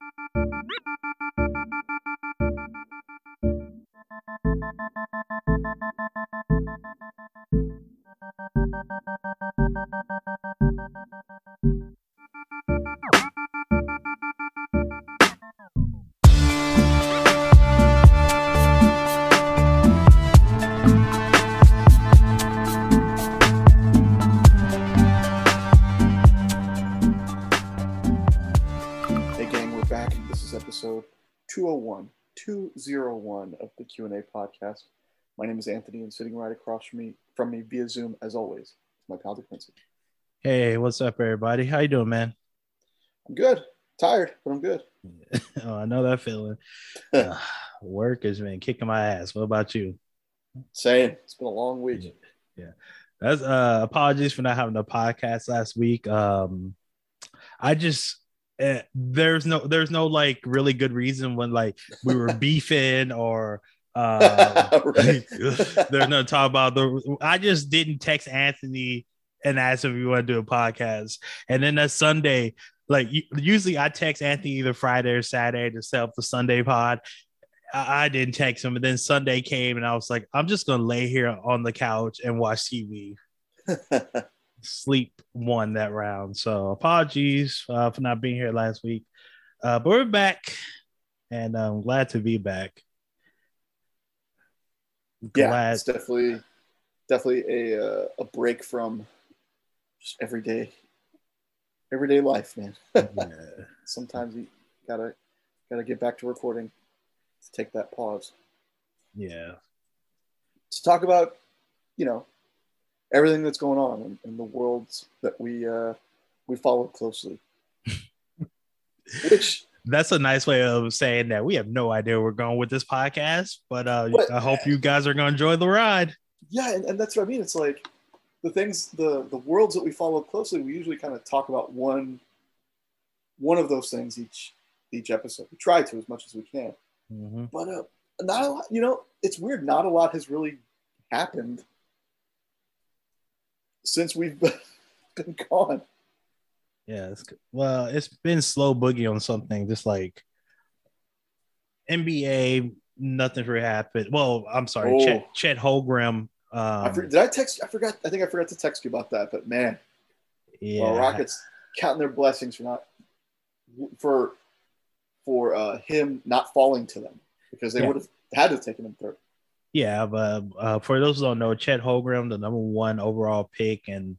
Música is Anthony and sitting right across from me from me via Zoom as always, my pal DeQuincy. Hey, what's up, everybody? How you doing, man? I'm good. Tired, but I'm good. oh, I know that feeling. Uh, work has been kicking my ass. What about you? Same. It's been a long week. Yeah. That's uh apologies for not having a podcast last week. Um I just eh, there's no there's no like really good reason when like we were beefing or uh Right. there's no talk about the I just didn't text Anthony and ask if we want to do a podcast. And then that Sunday, like usually I text Anthony either Friday or Saturday to set up the Sunday pod. I, didn't text him, and then Sunday came, and I was like, I'm just gonna lay here on the couch and watch TV. Sleep won that round, so apologies uh, for not being here last week, uh, but we're back, and I'm glad to be back. Yeah, it's definitely definitely a uh, a break from just everyday everyday life, man. Yeah. Sometimes you gotta gotta get back to recording to take that pause. yeah. to talk about, you know, everything that's going on in, in the worlds that we uh, we follow closely. Which that's a nice way of saying that we have no idea where we're going with this podcast, but uh, But- I hope you guys are going to enjoy the ride. yeah, and, and that's what I mean. It's like the things, the the worlds that we follow closely. We usually kind of talk about one one of those things each each episode. We try to as much as we can, Mhm. but uh, not a lot. You know, it's weird. Not a lot has really happened since we've been gone. Yeah, it's, well, it's been slow boogie on something, just like NBA. Nothing's really happened. Well, I'm sorry, Oh. Chet, Chet Holmgren. I Um, for, did I text? I forgot. I think I forgot to text you about that. But man, yeah, well, Rockets counting their blessings for not for for uh, him not falling to them because they Yeah. would have had to have taken him third. Yeah, but uh, for those who don't know, Chet Holmgren, the number one overall pick and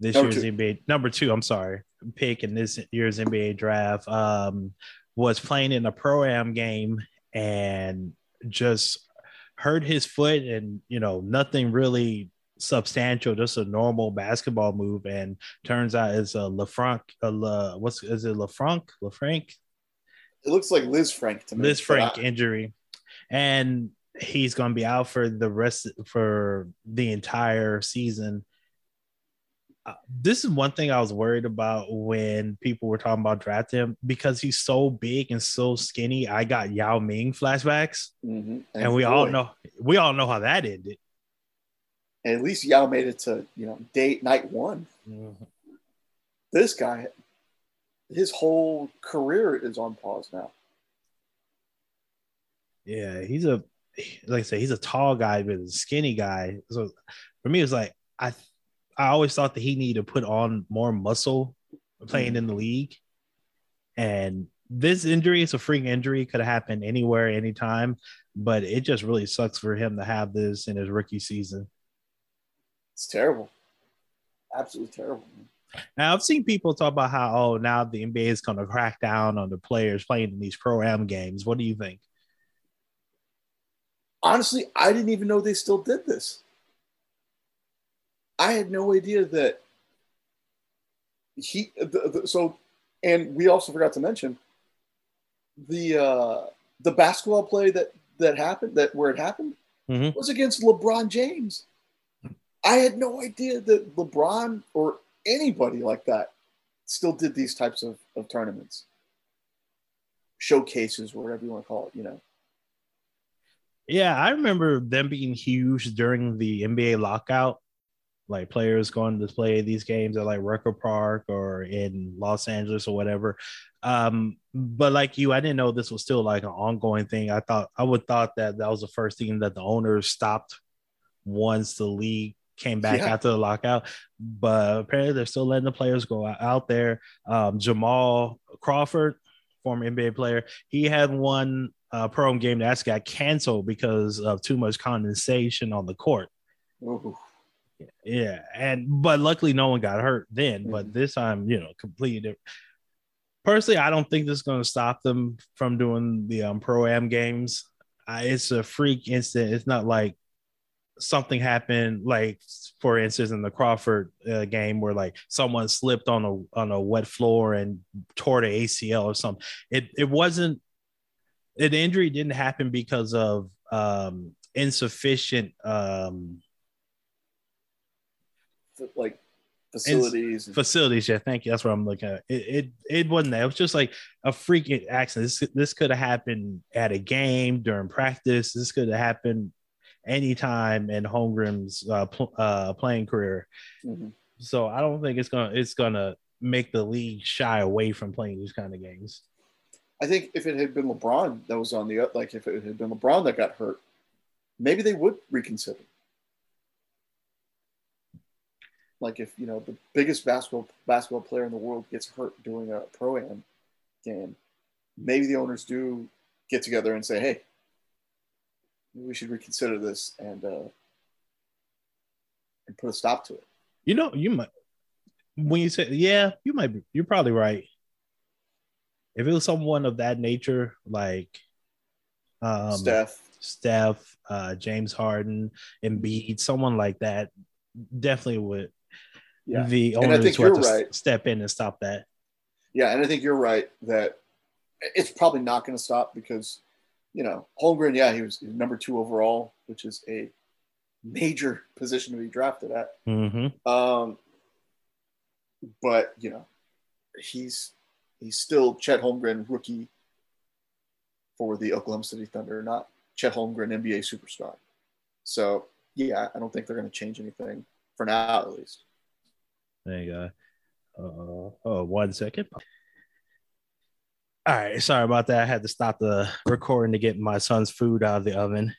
this Number year's two. NBA number two, I'm sorry, pick in this year's NBA draft, um, was playing in a pro am game and just hurt his foot, and you know nothing really substantial, just a normal basketball move, and turns out it's a Lafranc, a La, what's is it Lafranc, Lafranc, It looks like Liz Frank to me. Liz Frank I- injury, and he's going to be out for the rest for the entire season. Uh, this is one thing I was worried about when people were talking about drafting him because he's so big and so skinny. I got Yao Ming flashbacks, Mhm. and, we all know we all know how that ended. And at least Yao made it to you know date night one. This guy, his whole career is on pause now. Yeah, he's a like I say, he's a tall guy, but a skinny guy. So for me, it's like I I always thought that he needed to put on more muscle playing mm-hmm. in the league. And this injury is a freak injury, could have happened anywhere, anytime, but it just really sucks for him to have this in his rookie season. It's terrible, absolutely terrible. Now I've seen people talk about how oh now the NBA is going to crack down on the players playing in these pro am games. What do you think? honestly, I didn't even know they still did this. I had no idea that he. The, the, so, and we also forgot to mention the uh, the basketball play that that happened that where it happened Mhm. was against LeBron James. I had no idea that LeBron or anybody like that still did these types of, of tournaments, showcases, whatever you want to call it. You know. Yeah, I remember them being huge during the NBA lockout like players going to play these games at like Rucker Park or in Los Angeles or whatever. Um, but like you, I didn't know this was still like an ongoing thing. I thought I would thought that that was the first thing that the owners stopped once the league came back yeah. after the lockout. But apparently, they're still letting the players go out there. Um, Jamal Crawford, former NBA player, he had one uh, pro game that's got canceled because of too much condensation on the court. Ooh. Yeah, and but luckily no one got hurt then. Mm-hmm. But this time, you know, completely different. Personally, I don't think this is going to stop them from doing the um, pro am games. Uh, it's a freak incident. It's not like something happened, like for instance, in the Crawford uh, game, where like someone slipped on a on a wet floor and tore the ACL or something. It it wasn't. The injury didn't happen because of um, insufficient um, like facilities and facilities yeah thank you. That's what i'm looking at. It, it it wasn't that. It was just like a freaking accident. This, this could have happened at a game during practice. This could have happened anytime in holmgren's uh, pl- uh, playing career. Mm-hmm. so i don't think it's gonna it's gonna make the league shy away from playing these kind of games. I think if it had been lebron that was on the like if it had been lebron that got hurt maybe they would reconsider like if you know the biggest basketball basketball player in the world gets hurt doing a pro am game, maybe the owners do get together and say, "Hey, we should reconsider this and uh, and put a stop to it." You know, you might when you say, "Yeah," you might be. You're probably right. If it was someone of that nature, like um, Steph, Steph, uh, James Harden, Embiid, someone like that, definitely would yeah. the would have to right. step in and stop that. Yeah, and I think you're right that it's probably not going to stop because, you know, Holmgren, yeah, he was number two overall, which is a major position to be drafted at. Mm-hmm. Um, but you know, he's he's still Chet Holmgren, rookie for the Oklahoma City Thunder, not Chet Holmgren, NBA superstar. So yeah, I don't think they're going to change anything for now, at least. There you go. Uh, oh, one second. All right, sorry about that. I had to stop the recording to get my son's food out of the oven.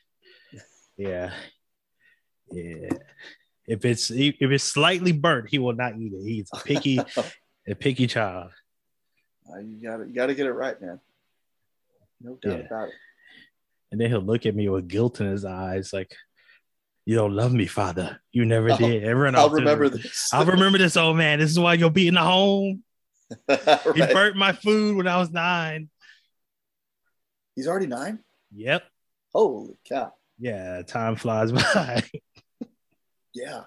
Yeah, yeah. If it's if it's slightly burnt, he will not eat it. He's a picky, a picky child. Uh, you gotta you gotta get it right, man. No doubt yeah. about it. And then he'll look at me with guilt in his eyes, like, you don't love me, father. You never I'll, did. Everyone I'll remember this. I'll remember this, old man. This is why you'll be in the home. right. He burnt my food when I was nine. He's already nine? Yep. Holy cow. Yeah, time flies by. yeah.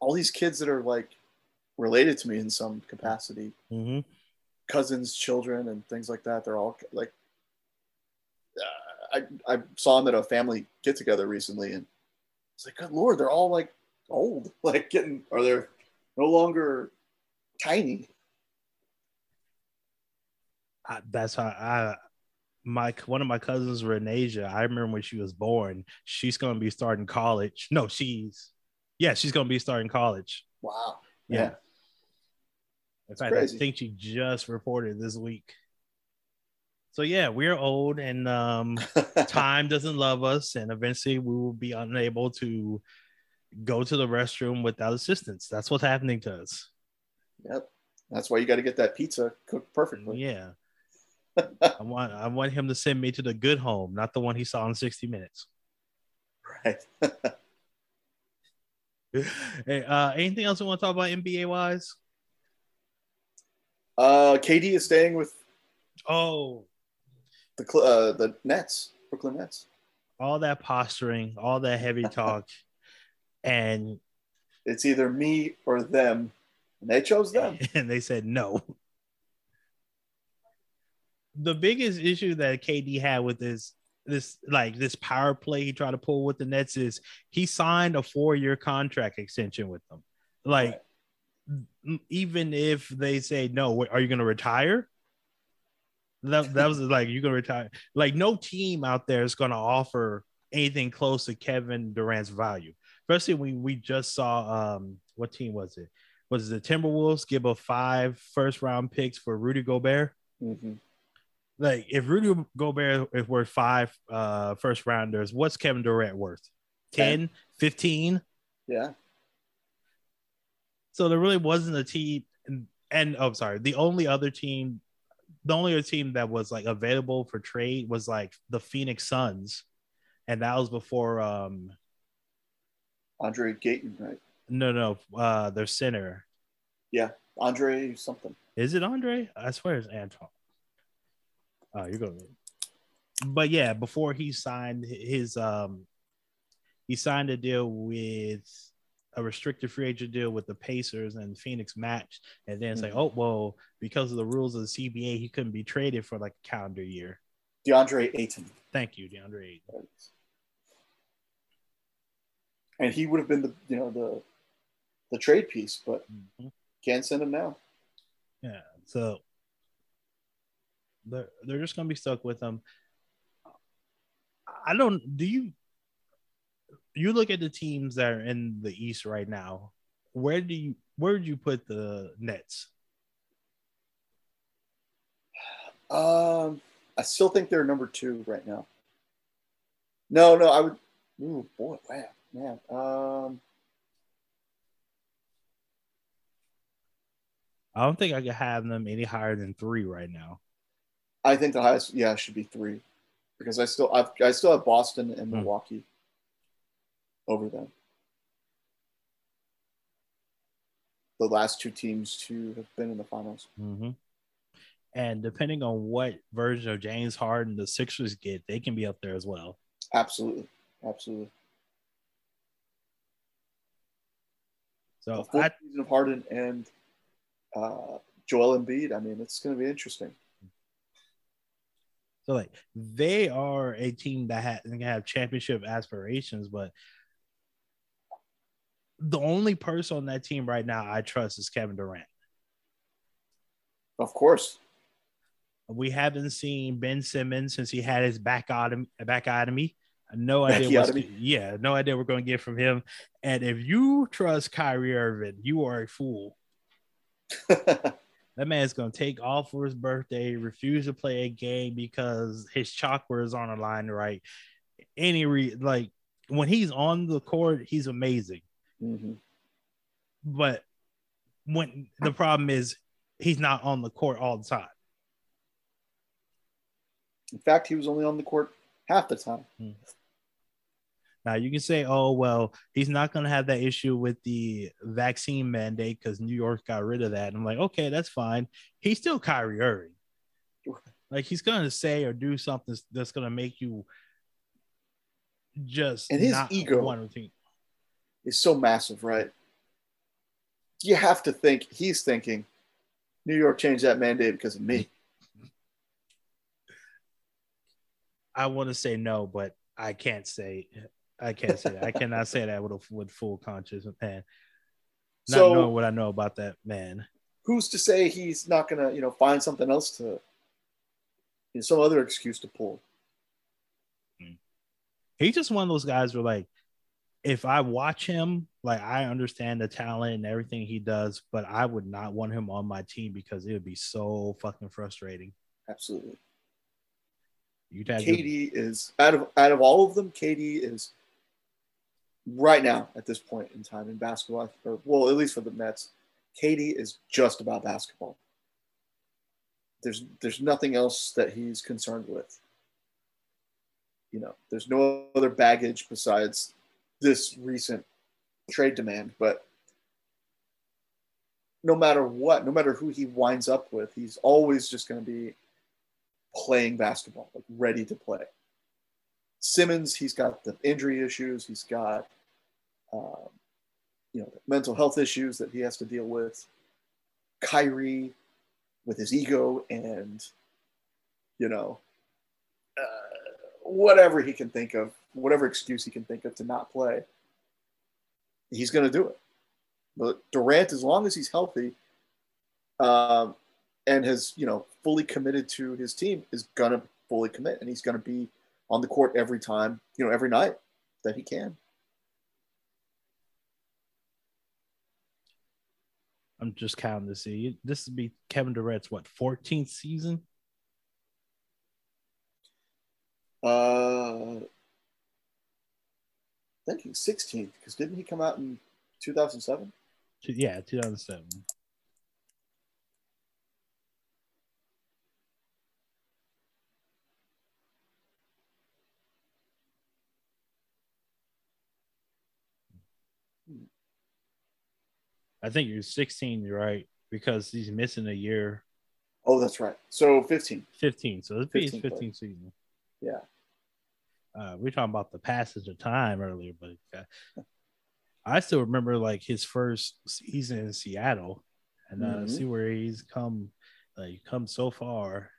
All these kids that are like related to me in some capacity, mm-hmm. cousins, children, and things like that, they're all like, uh, I, I saw him at a family get together recently and it's like, good lord, they're all like old, like getting, are they no longer tiny? I, that's how I, my one of my cousins were in Asia. I remember when she was born. She's going to be starting college. No, she's yeah, she's going to be starting college. Wow. Yeah. yeah. In fact, crazy. I think she just reported this week. So yeah, we're old and um, time doesn't love us, and eventually we will be unable to go to the restroom without assistance. That's what's happening to us. Yep, that's why you got to get that pizza cooked perfectly. Yeah, I want I want him to send me to the good home, not the one he saw in sixty minutes. Right. hey, uh, anything else you want to talk about NBA wise? Uh, KD is staying with. Oh, the uh, the Nets, Brooklyn Nets. All that posturing, all that heavy talk, and it's either me or them, and they chose them, and they said no. The biggest issue that KD had with this this like this power play he tried to pull with the Nets is he signed a four year contract extension with them. Like, right. even if they say no, are you going to retire? That, that was like you can retire. Like no team out there is going to offer anything close to Kevin Durant's value. especially when we just saw um what team was it? Was it the Timberwolves give up five first round picks for Rudy Gobert? Mm-hmm. Like if Rudy Gobert is worth five uh first rounders, what's Kevin Durant worth? 10, 15? Yeah. So there really wasn't a team and, and oh sorry, the only other team the only other team that was like available for trade was like the Phoenix Suns. And that was before um Andre Gayton, right? no no uh their center. Yeah, Andre something. Is it Andre? I swear it's Anton. Oh, you're going. But yeah, before he signed his um, he signed a deal with a restricted free agent deal with the Pacers and Phoenix match, and then say, Mhm. oh well, because of the rules of the CBA, he couldn't be traded for like a calendar year. DeAndre Ayton. Thank you, DeAndre. Ayton. And he would have been the you know the the trade piece, but Mhm. can't send him now. Yeah, so they're they're just gonna be stuck with him. I don't. Do you? You look at the teams that are in the East right now. Where do you? Where would you put the Nets? Um, I still think they're number two right now. No, no, I would. Ooh, boy, wow, man. Um, I don't think I could have them any higher than three right now. I think the highest, yeah, should be three, because I still, I've, I still have Boston and Hmm. Milwaukee over them. The last two teams to have been in the finals. Mm-hmm. And depending on what version of James Harden the Sixers get, they can be up there as well. Absolutely, absolutely. So The I, season of Harden and uh, Joel Embiid. I mean, it's going to be interesting. So like they are a team that ha- have championship aspirations, but the only person on that team right now I trust is Kevin Durant. Of course, We haven't seen Ben Simmons since he had his back backotomy. Backotomy. No idea. What's, yeah, no idea we're going to get from him. And if you trust Kyrie Irving, you are a fool. That man's gonna take off for his birthday, refuse to play a game because his chakra is on the line, right? Any re like when he's on the court, he's amazing. Mhm. But when the problem is he's not on the court all the time. In fact, he was only on the court half the time. Now you can say, oh well, he's not gonna have that issue with the vaccine mandate because New York got rid of that. And I'm like, okay, that's fine. He's still Kyrie Irving. Like he's gonna say or do something that's gonna make you just And his ego. Want to think. Is so massive, right? You have to think he's thinking New York changed that mandate because of me. I want to say no, but I can't say I can't say that. I cannot say that with a, with full conscience and not So- knowing what I know about that man. Who's to say he's not gonna, you know, find something else to, you know, some other excuse to pull? Hmm. He's just one of those guys where like if I watch him, like I understand the talent and everything he does, but I would not want him on my team because it would be so fucking frustrating. Absolutely. You'd have to- is out of out of all of them, KD is right now at this point in time in basketball, or well, at least for the Nets, KD is just about basketball. There's there's nothing else that he's concerned with. You know, there's no other baggage besides this recent trade demand, but no matter what, no matter who he winds up with, he's always just going to be playing basketball, like ready to play. Simmons, he's got the injury issues. He's got, um, you know, mental health issues that he has to deal with. Kyrie, with his ego and, you know, uh, whatever he can think of, whatever excuse he can think of to not play, he's going to do it. But Durant, as long as he's healthy um, and has, you know, fully committed to his team, is going to fully commit and he's going to be on the court every time, you know, every night that he can. I'm just counting to see. This would be Kevin Durant's what 14th season? Uh, thinking 16th because didn't he come out in 2007? Yeah, 2007. I think you're 16, you're right, because he's missing a year. Oh, that's right. So 15. 15. So it's 15, 15 season. Yeah. Uh, we are talking about the passage of time earlier, but uh, I still remember like his first season in Seattle, and uh, mm-hmm. see where he's come, like come so far.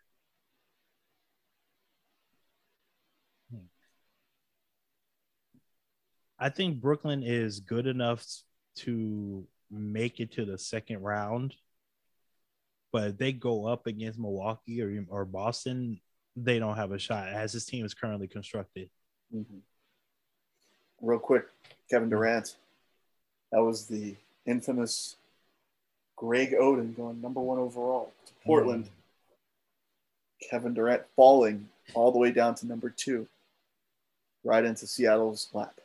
Hmm. I think Brooklyn is good enough to make it to the second round, but if they go up against Milwaukee or, or Boston, they don't have a shot as his team is currently constructed. Mm-hmm. Real quick, Kevin Durant. That was the infamous Greg Oden going number one overall to Portland. Mm. Kevin Durant falling all the way down to number two, right into Seattle's lap.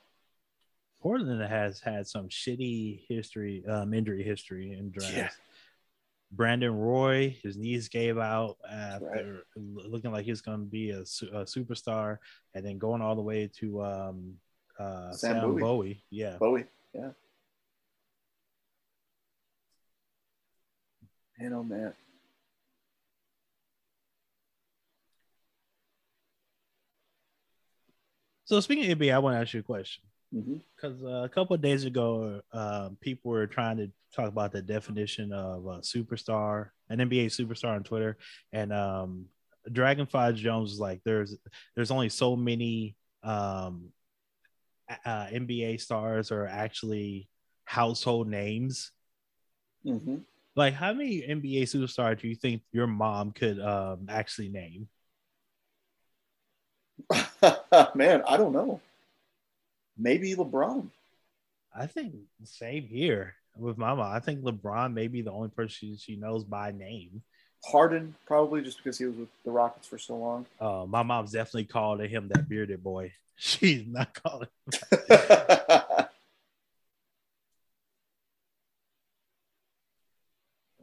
Portland has had some shitty history, um, injury history in drafts. Yeah. Brandon Roy, his knees gave out after right. looking like he's going to be a, a, superstar, and then going all the way to um, uh, Sam, Sam Bowie. Bowie. Yeah, Bowie. Yeah. Man, oh man. So speaking of NBA, I want to ask you a question. Because mm-hmm. uh, a couple of days ago, uh, people were trying to talk about the definition of a superstar, an NBA superstar on Twitter, and um, Dragonfly Jones was like, "There's there's only so many um, uh, NBA stars are actually household names." Mm-hmm. Like, how many NBA superstars do you think your mom could um, actually name? Man, I don't know maybe LeBron. I think same here with Mama. I think LeBron may be the only person she knows by name. Harden, probably just because he was with the Rockets for so long. Uh, my mom's definitely called him that bearded boy. She's not calling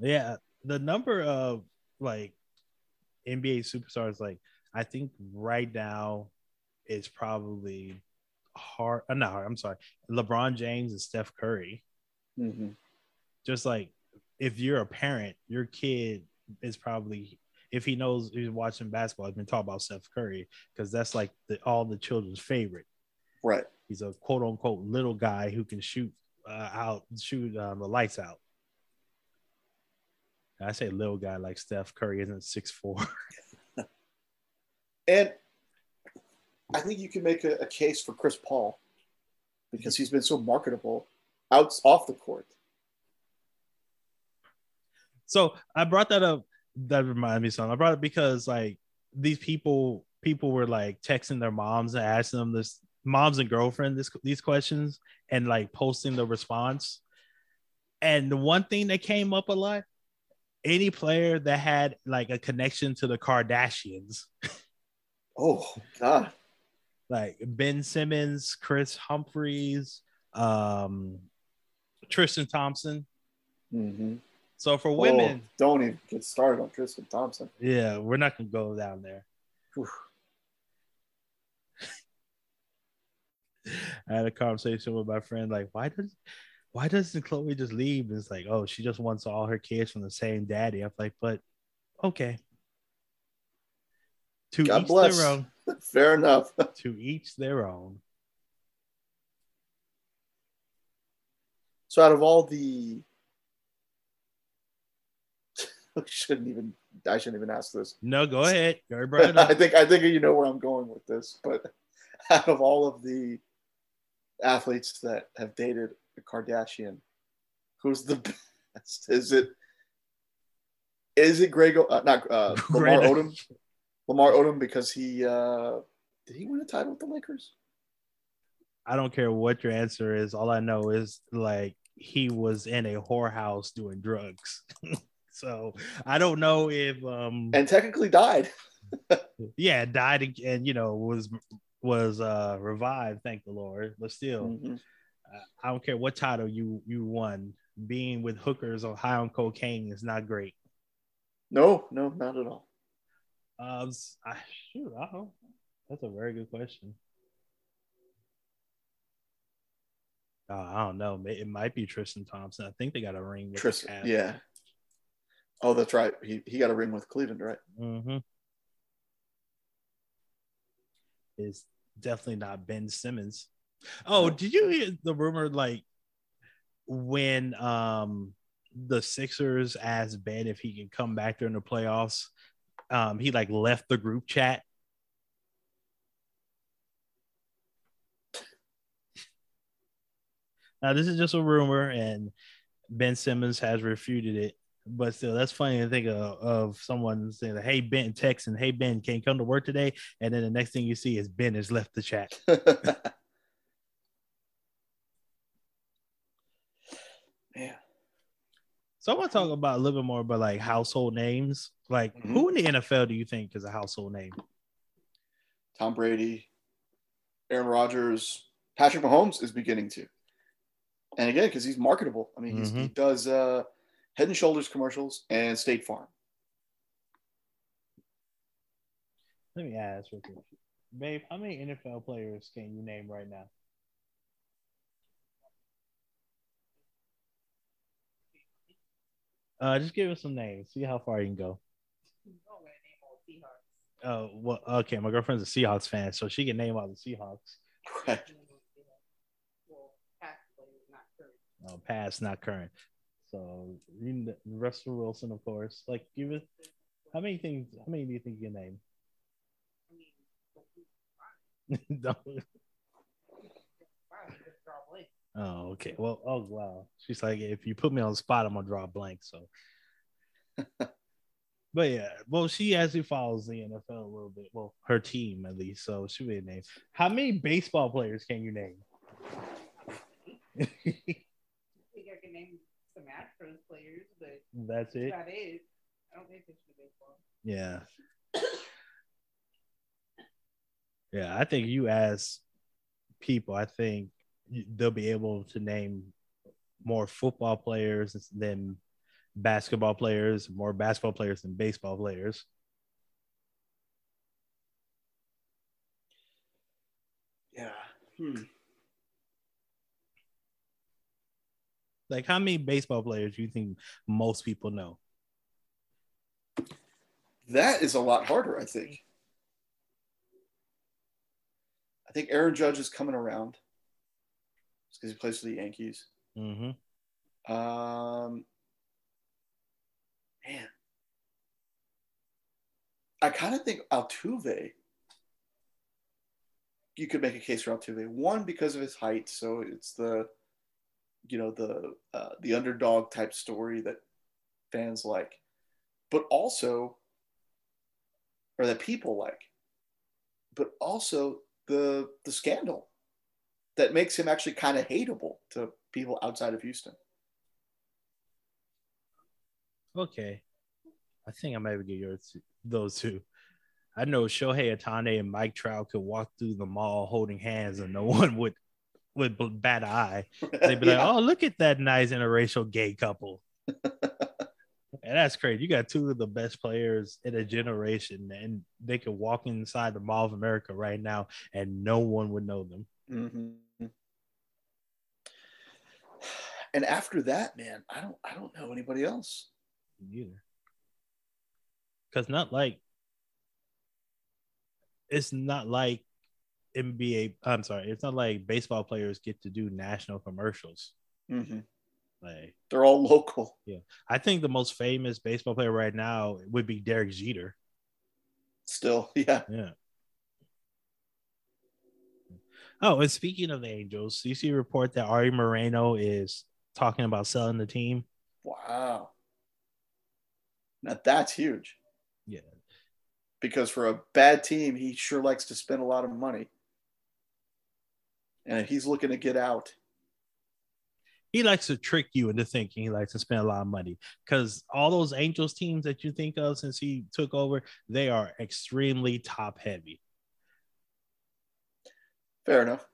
yeah, the number of like NBA superstars, like I think right now is probably hard. Uh, no, I'm sorry. LeBron James and Steph Curry. Mm-hmm. Just like if you're a parent, your kid is probably if he knows he's watching basketball, he's been talking about Steph Curry because that's like the, all the children's favorite. Right. He's a quote unquote little guy who can shoot uh, out, shoot um, the lights out. I say little guy like Steph Curry isn't six four. and I think you can make a, a case for Chris Paul because he's been so marketable out off the court. So I brought that up. That reminded me of something. I brought it because like these people, people were like texting their moms and asking them this, moms and girlfriend, this these questions, and like posting the response. And the one thing that came up a lot, any player that had like a connection to the Kardashians. Oh God like Ben Simmons, Kris Humphries, um, Tristan Thompson. Mm-hmm. So for women, oh, don't even get started on Tristan Thompson. Yeah, we're not gonna go down there. I had a conversation with my friend, like, why does why doesn't Khloé just leave? And it's like, oh, she just wants all her kids from the same daddy. I'm like, but okay. To God each bless. their own. Fair enough. to each their own. So out of all the I shouldn't even I shouldn't even ask this. No, go ahead. I think I think you know where I'm going with this, but out of all of the athletes that have dated a Kardashian, who's the best? Is it is it Greg? Uh, not uh, Lamar Odom. Lamar Odom because he uh, did he win a title with the Lakers? I don't care what your answer is. All I know is like he was in a whorehouse doing drugs. so I don't know if um and technically died. yeah, died and you know was was uh revived, thank the Lord. But still, Mhm. I don't care what title you you won. Being with hookers or high on cocaine is not great. No, no, not at all. Uh, s- I, shoot, I don't. That's a very good question. Uh, I don't know. It might be Tristan Thompson. I think they got a ring with Tristan, yeah. Oh, that's right. He he got a ring with Cleveland, right? Mm-hmm. It's definitely not Ben Simmons. Oh, did you hear the rumor like when um the Sixers asked Ben if he can come back during the playoffs? Um, he like left the group chat. Now this is just a rumor, and Ben Simmons has refuted it. But still, that's funny to think of, of someone saying, "Hey Ben, texting, hey Ben, can you come to work today?" And then the next thing you see is Ben has left the chat. So I want to talk about a little bit more about like household names. Like, Mhm. who in the NFL do you think is a household name? Tom Brady, Aaron Rodgers, Patrick Mahomes is beginning to. And again, because he's marketable. I mean, he's, he does uh, Head and Shoulders commercials and State Farm. Let me ask real quick, babe. How many NFL players can you name right now? Uh, just give us some names. See how far you can go. Oh, well, okay. My girlfriend's a Seahawks fan, so she can name all the Seahawks. Right. Oh, past, not current. So Russell Wilson, of course. Like, give it. How many things? How many do you think you can name? I Don't- oh, okay. Well, oh wow. She's like, if you put me on the spot, I'm gonna draw a blank. So, but yeah, well, she actually follows the NFL a little bit. Well, her team at least. So she made names. How many baseball players can you name? I think I can name some Astros players, but That's it. that is. I don't pay attention to baseball. Yeah. Yeah, I think you ask people, I think you- they'll be able to name more football players than basketball players, more basketball players than baseball players. Yeah. Hmm. Like, how many baseball players do you think most people know? That is a lot harder, I think. I think Aaron Judge is coming around because he plays for the Yankees. Mm-hmm. Um, man, I kind of think Altuve. You could make a case for Altuve. One because of his height, so it's the, you know, the uh, the underdog type story that fans like, but also, or that people like, but also the the scandal that makes him actually kind of hateable to people outside of Houston. Okay. I think I might get yours those two. I know Shohei Ohtani and Mike Trout could walk through the mall holding hands and no one would would bat an eye. They'd be like, "Oh, look at that nice interracial gay couple." and that's crazy. You got two of the best players in a generation, and they could walk inside the Mall of America right now, and no one would know them. Mhm. And after that, man, I don't I don't know anybody else. Either, because not like it's not like NBA. I'm sorry, it's not like baseball players get to do national commercials. Mhm. Like, They're all local. Yeah, I think the most famous baseball player right now would be Derek Jeter. Still, yeah. Yeah. Oh, and speaking of the Angels, you see a report that Arte Moreno is talking about selling the team. Wow. Now that's huge Yeah. because for a bad team, he sure likes to spend a lot of money. And he's looking to get out, he likes to trick you into thinking he likes to spend a lot of money because all those Angels teams that you think of since he took over, they are extremely top heavy. Fair enough.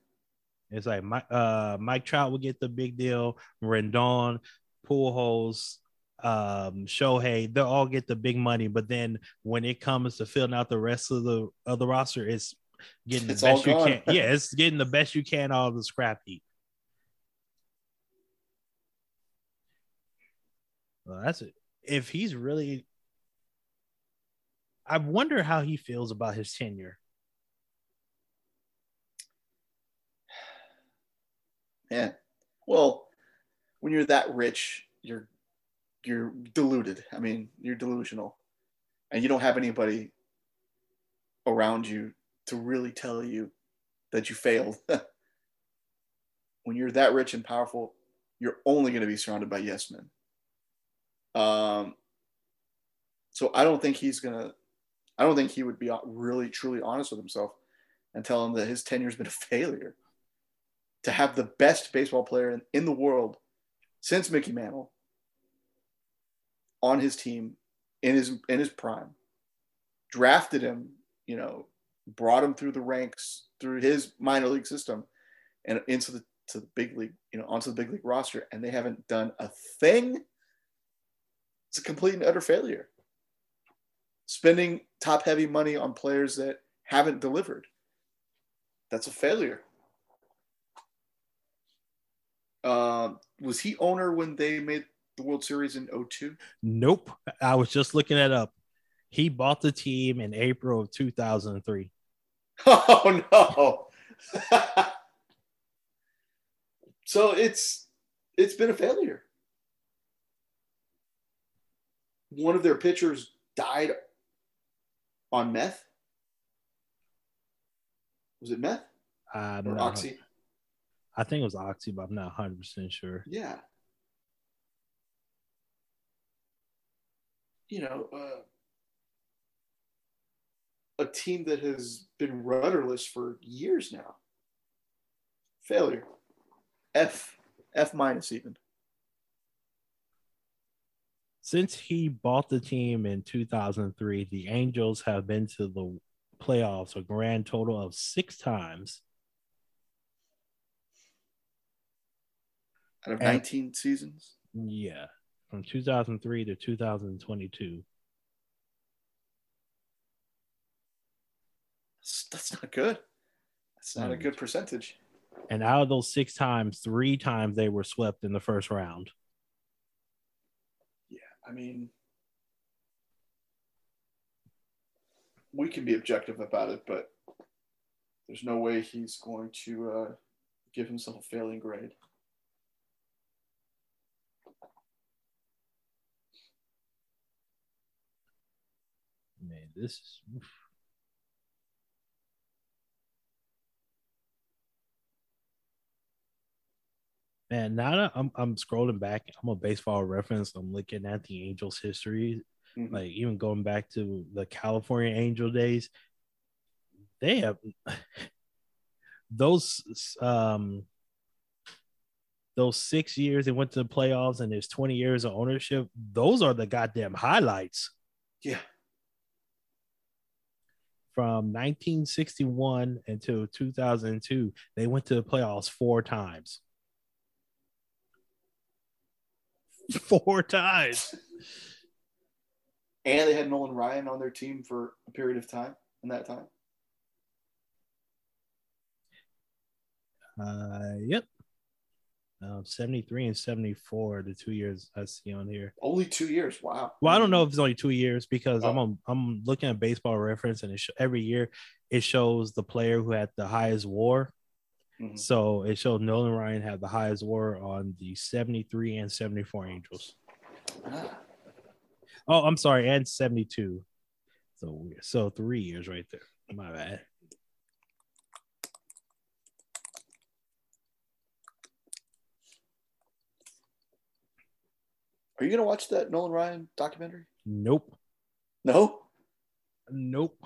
It's like Mike, uh, Mike Trout will get the big deal, Rendon, Pujols, um, Shohei, they'll all get the big money. But then when it comes to filling out the rest of the of the roster, it's getting the It's best you can. Yeah, it's getting the best you can out of the scrap heap. Well, that's it. If he's really, I wonder how he feels about his tenure. Man, well, when you're that rich, you're you're deluded. I mean, you're delusional, and you don't have anybody around you to really tell you that you failed. when you're that rich and powerful, you're only going to be surrounded by yes men. Um, so I don't think he's gonna. I don't think he would be really truly honest with himself and tell him that his tenure's been a failure to have the best baseball player in, in the world since Mickey Mantle on his team in his in his prime, drafted him, you know, brought him through the ranks through his minor league system and into the to the big league, you know, onto the big league roster, and they haven't done a thing. It's a complete and utter failure. Spending top heavy money on players that haven't delivered. That's a failure. Uh, was he owner when they made the World Series in 02? Nope. I was just looking it up. He bought the team in April of 2003. Oh no. so it's it's been a failure. One of their pitchers died on meth. Was it meth I'm or not- oxy? I think it was Oxy, but I'm not 100 percent sure. Yeah. You know, uh, a team that has been rudderless for years now. Failure. F. F minus even. Since he bought the team in 2003, the Angels have been to the playoffs a grand total of six times. Out of And- 19 seasons. Yeah, from 2003 to 2022. That's, that's not good. That's not a Hmm. good percentage. And out of those six times, three times they were swept in the first round. Yeah, I mean, we can be objective about it, but there's no way he's going to uh, give himself a failing grade. Man, this is. oof. Man, now that I'm I'm scrolling back, I'm a baseball reference. I'm looking at the Angels' history, Mhm. like even going back to the California Angel days. They have those um those six years they went to the playoffs and there's 20 years of ownership. Those are the goddamn highlights. Yeah, from 1961 until 2002, they went to the playoffs four times. Four times. and they had Nolan Ryan on their team for a period of time. In that time, Uh, yep. Um, 73 and 74 the two years I see on here. only two years. Wow. Well, I don't know if it's only two years because I'm Oh. on, I'm looking at baseball reference and it sh- every year it shows the player who had the highest WAR. Mhm. So it showed Nolan Ryan had the highest WAR on the 73 and 74 Angels. Ah, Oh, I'm sorry, and 72. So. So three years right there. My bad. Are you gonna watch that Nolan Ryan documentary? Nope. No. Nope.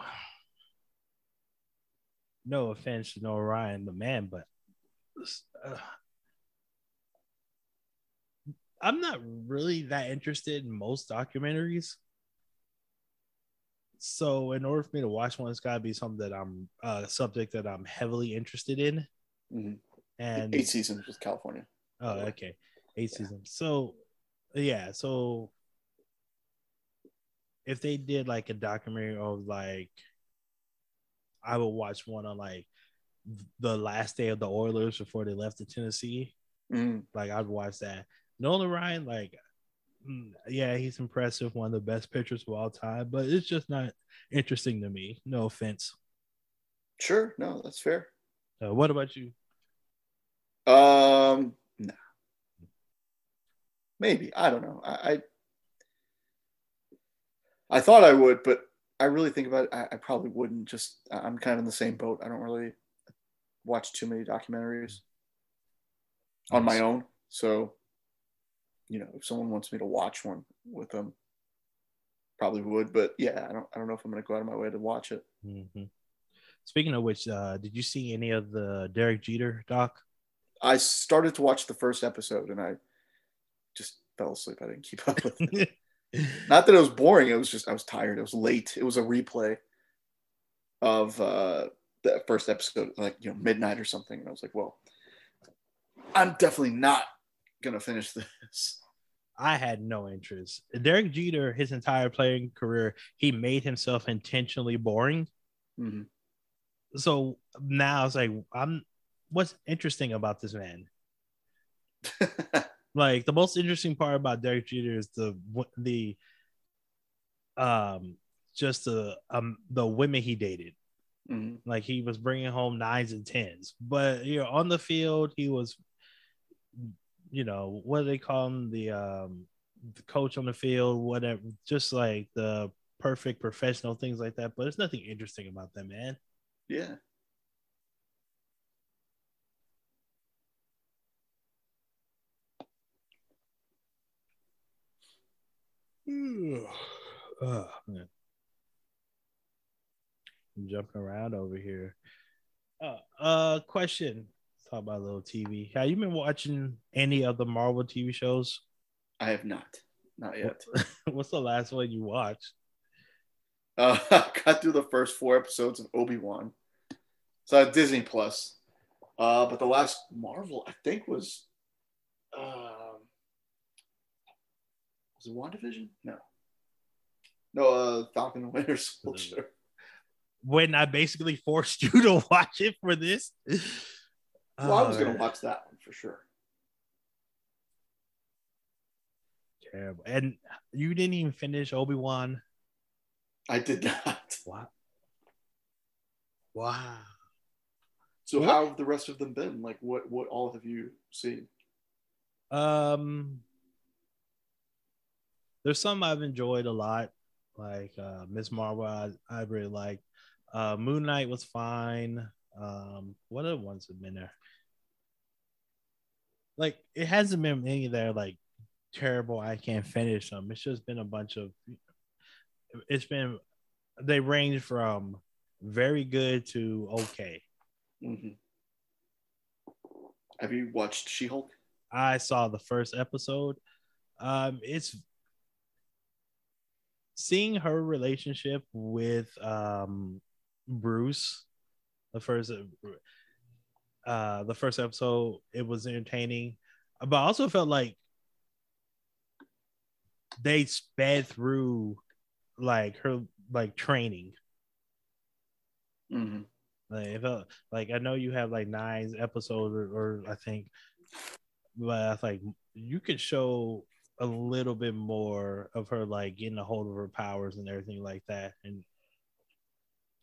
No offense to Nolan Ryan, the man, but uh, I'm not really that interested in most documentaries. So in order for me to watch one, it's got to be something that I'm uh, a subject that I'm heavily interested in. Mhm. And Eight seasons with California. oh, okay, eight Yeah. seasons. So yeah, so if they did like a documentary of like, I would watch one on like the last day of the Oilers before they left to Tennessee. Mm. Like I'd watch that. Nolan Ryan, like, mm, yeah, he's impressive, one of the best pitchers of all time, but it's just not interesting to me. No offense. Sure. No, that's fair. Uh, what about you? Um. Maybe I don't know. I, I I thought I would, but I really think about it. I, I probably wouldn't. Just I'm kind of in the same boat. I don't really watch too many documentaries on my own. So, you know, if someone wants me to watch one with them, probably would. But yeah, I don't. I don't know if I'm going to go out of my way to watch it. Mhm. Speaking of which, uh, did you see any of the Derek Jeter doc? I started to watch the first episode and I just fell asleep. I didn't keep up with it. Not that it was boring. It was just I was tired. It was late. It was a replay of uh, the first episode, like you know midnight or something. And I was like, well, I'm definitely not gonna finish this. I had no interest. Derek Jeter, his entire playing career, he made himself intentionally boring. Mhm. So now it's like, I'm. What's interesting about this man? like the most interesting part about Derek Jeter is the the um just the um the women he dated. Mhm. Like he was bringing home nines and tens, but you know on the field he was, you know what do they call him the um the coach on the field whatever just like the perfect professional things like that. But there's nothing interesting about that man. Yeah. Oh, man. I'm jumping around over here. Uh, uh, question. Let's talk about a little TV. Have you been watching any of the Marvel TV shows? I have not. Not yet. What's the last one you watched? Uh, I got through the first four episodes of Obi Wan. So Disney Plus. Uh, but the last Marvel, I think, was um, was it WandaVision? No. No, uh, Falcon and Winter Soldier. When I basically forced you to watch it for this. Well, I was Oh, gonna watch that one for sure. terrible. And you didn't even finish Obi Wan. I did not. Wow. Wow. So What? how have the rest of them been? Like, what what all have you seen? Um, there's some I've enjoyed a lot, like uh, Miss Marvel. I, I really like. Uh, Moon Knight was fine. Um, what other ones have been there? Like it hasn't been any that are like terrible. I can't finish them. It's just been a bunch of. It's been they range from very good to okay. hmm Have you watched She Hulk? I saw the first episode. Um, it's seeing her relationship with um Bruce. The first, uh, the first episode, it was entertaining, but I also felt like they sped through like her like training. hmm Like, it felt like I know you have like nine episodes, or, or I think, but I was like you could show a little bit more of her like getting a hold of her powers and everything like that, and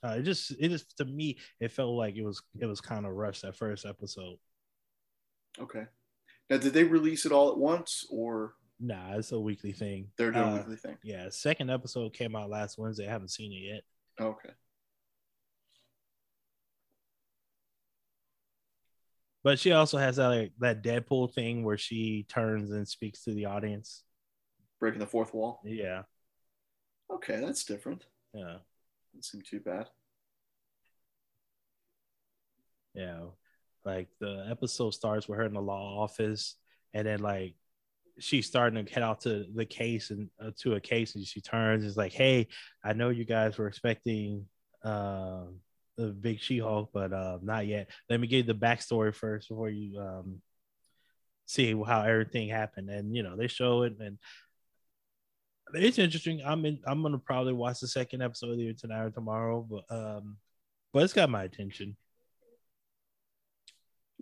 uh, it just it just to me it felt like it was it was kind of rushed that first episode. Okay. Now, did they release it all at once, or Nah, it's a weekly thing. they're doing Uh, a weekly thing? Yeah, second episode came out last Wednesday. I haven't seen it yet. Okay. But she also has that like that Deadpool thing where she turns and speaks to the audience. Breaking the fourth wall. Yeah, Okay, that's different. yeah, Doesn't seem too bad. yeah. Like the episode starts with her in the law office, and then like she's starting to head out to the case and uh, to a case, and she turns. It's like, hey, I know you guys were expecting uh, the big She-Hulk, but uh, not yet. Let me give you the backstory first before you um, see how everything happened. And you know, they show it, and it's interesting. I'm in. I'm gonna probably watch the second episode either tonight or tomorrow, but um, but it's got my attention.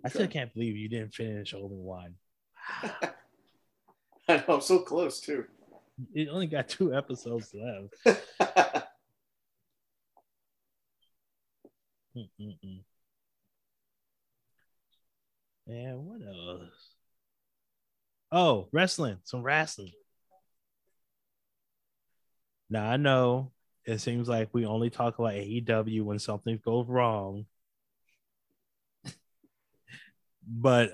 I still can't believe you didn't finish Obi Wan. I know, I'm so close too. It only got two episodes left. Mm-mm-mm. And what else? Oh, wrestling. Some wrestling. Now I know it seems like we only talk about AEW when something goes wrong. but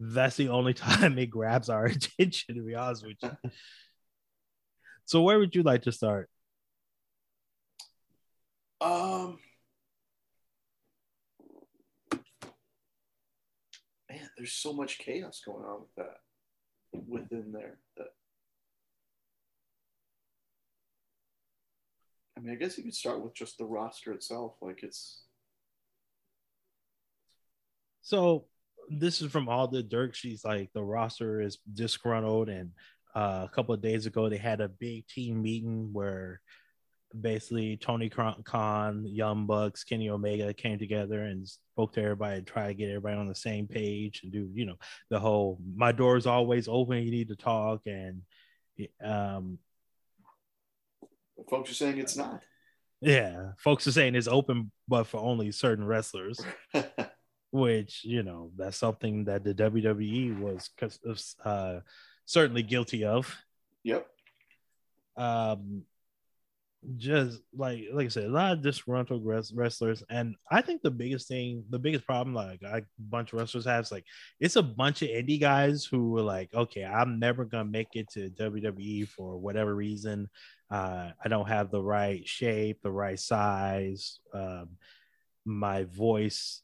that's the only time it grabs our attention, to be honest with you. so where would you like to start? Um there's so much chaos going on with that within there that I mean, I guess you could start with just the roster itself. Like it's so this is from all the dirt She's Like the roster is disgruntled, and uh, a couple of days ago they had a big team meeting where basically Tony Khan, Young Bucks, Kenny Omega came together and spoke to everybody and try to get everybody on the same page and do you know the whole my door is always open. You need to talk and um folks are saying it's not. Yeah, folks are saying it's open, but for only certain wrestlers. which you know that's something that the WWE was uh, certainly guilty of. Yep. Um, just like like I said, a lot of disgruntled wrestlers, and I think the biggest thing, the biggest problem, like a bunch of wrestlers have, is like it's a bunch of indie guys who were like, okay, I'm never gonna make it to WWE for whatever reason. Uh, I don't have the right shape, the right size. Um, my voice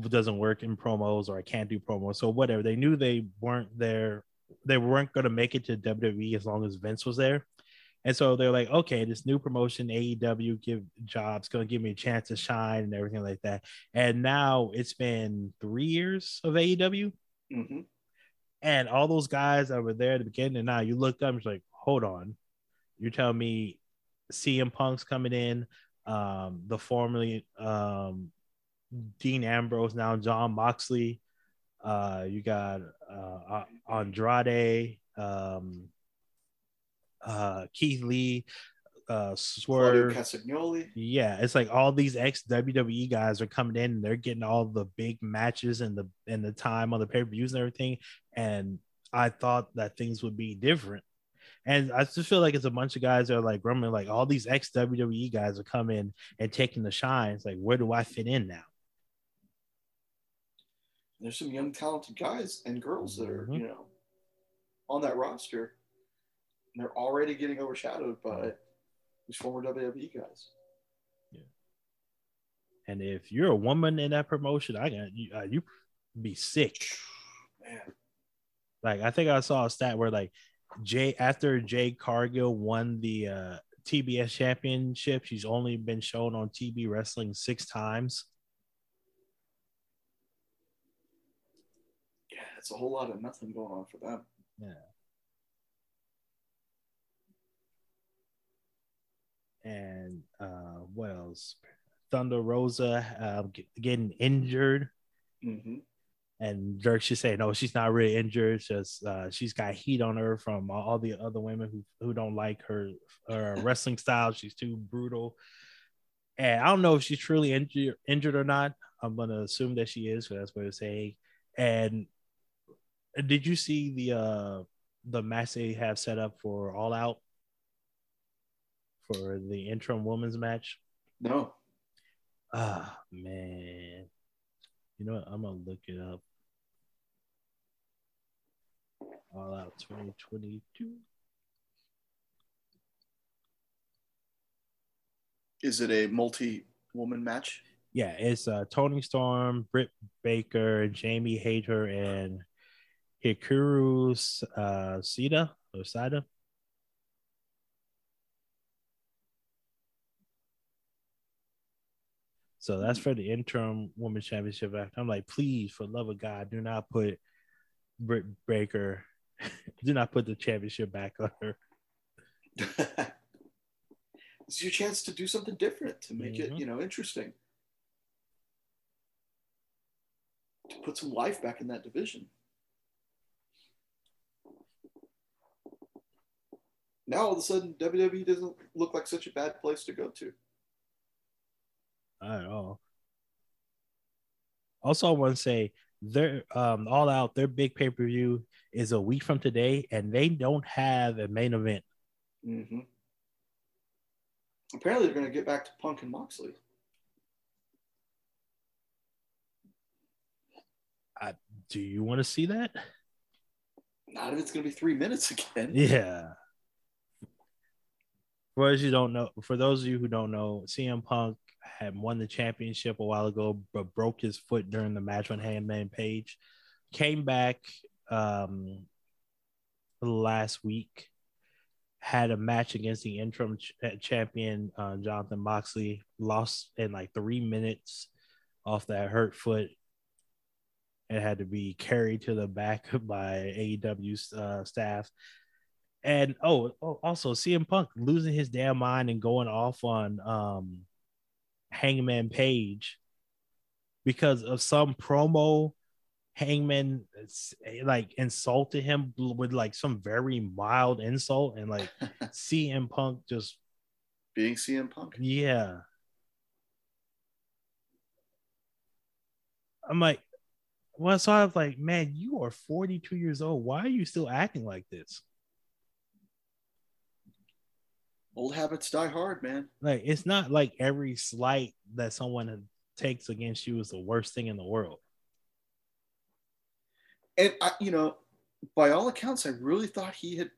doesn't work in promos, or I can't do promos. So whatever. They knew they weren't there. They weren't to make it to WWE as long as Vince was there. And so they're like, okay, this new promotion, AEW, give jobs, going to give me a chance to shine and everything like that. And now it's been three years of AEW. Mm-hmm. And all those guys that were there at the beginning, and now you look up, it's like, hold on, you're telling me CM Punk's coming in, um, the formerly um, Dean Ambrose, now Jon Moxley. Uh, you got uh, Andrade, um, uh, Keith Lee, uh, Swerve, Castagnoli. Yeah, it's like all these ex WWE guys are coming in and they're getting all the big matches and the and the time on the pay per views and everything. And I thought that things would be different. And I just feel like it's a bunch of guys that are like grumbling, like all these ex WWE guys are coming and taking the shine. It's like, where do I fit in now? There's some young, talented guys and girls that are, mm-hmm. you know, on that roster. They're already getting overshadowed by these former WWE guys. Yeah. And if you're a woman in that promotion, I got you. Uh, you be sick, man. Like I think I saw a stat where like Jay after Jade Cargill won the uh, TBS championship, she's only been shown on TV wrestling six times. Yeah, it's a whole lot of nothing going on for them. Yeah. And uh, what else? Thunder Rosa uh, getting injured. Mm-hmm and Dirk should say no, she's not really injured. Just uh, she's got heat on her from all the other women who who don't like her her wrestling style. She's too brutal, and I don't know if she's truly injured injured or not. I'm gonna assume that she is, because that's what it's saying. And did you see the uh the match they have set up for All Out for the interim women's match? No. Ah man, you know what? I'm gonna look it up. All out 2022. Is it a multi-woman match? Yeah, it's uh, Toni Storm, Britt Baker, Jamie Hayter, and Hikaru uh, Shida or Sida. So that's for the interim women's championship. I'm like, please, for love of God, do not put Britt Baker, do not put the championship back on her. it's your chance to do something different to make Mhm. it, you know, interesting. To put some life back in that division. Now all of a sudden WWE doesn't look like such a bad place to go to. I don't. Also, I want to say their um all out their big pay per view is a week from today, and they don't have a main event. Mm-hmm. Apparently, they're going to get back to Punk and Moxley. I, Do you want to see that? Not if it's going to be three minutes again. Yeah. For those you don't know, for those of you who don't know, CM Punk had won the championship a while ago, but broke his foot during the match on Hangman Page. Came back um, last week, had a match against the interim ch- uh, champion uh, Jonathan Moxley. Lost in like three minutes off that hurt foot. It had to be carried to the back by AEW uh, staff. And oh, oh, also CM Punk losing his damn mind and going off on um Hangman Page because of some promo. Hangman eh, like insulted him with like some very mild insult, and like CM Punk just Being CM Punk. yeah. I'm like, well, so I was like, man, you are 42 years old. Why are you still acting like this? Old habits die hard, man. Like, it's not like every slight that someone takes against you is the worst thing in the world. And I, you know, by all accounts, I really thought he had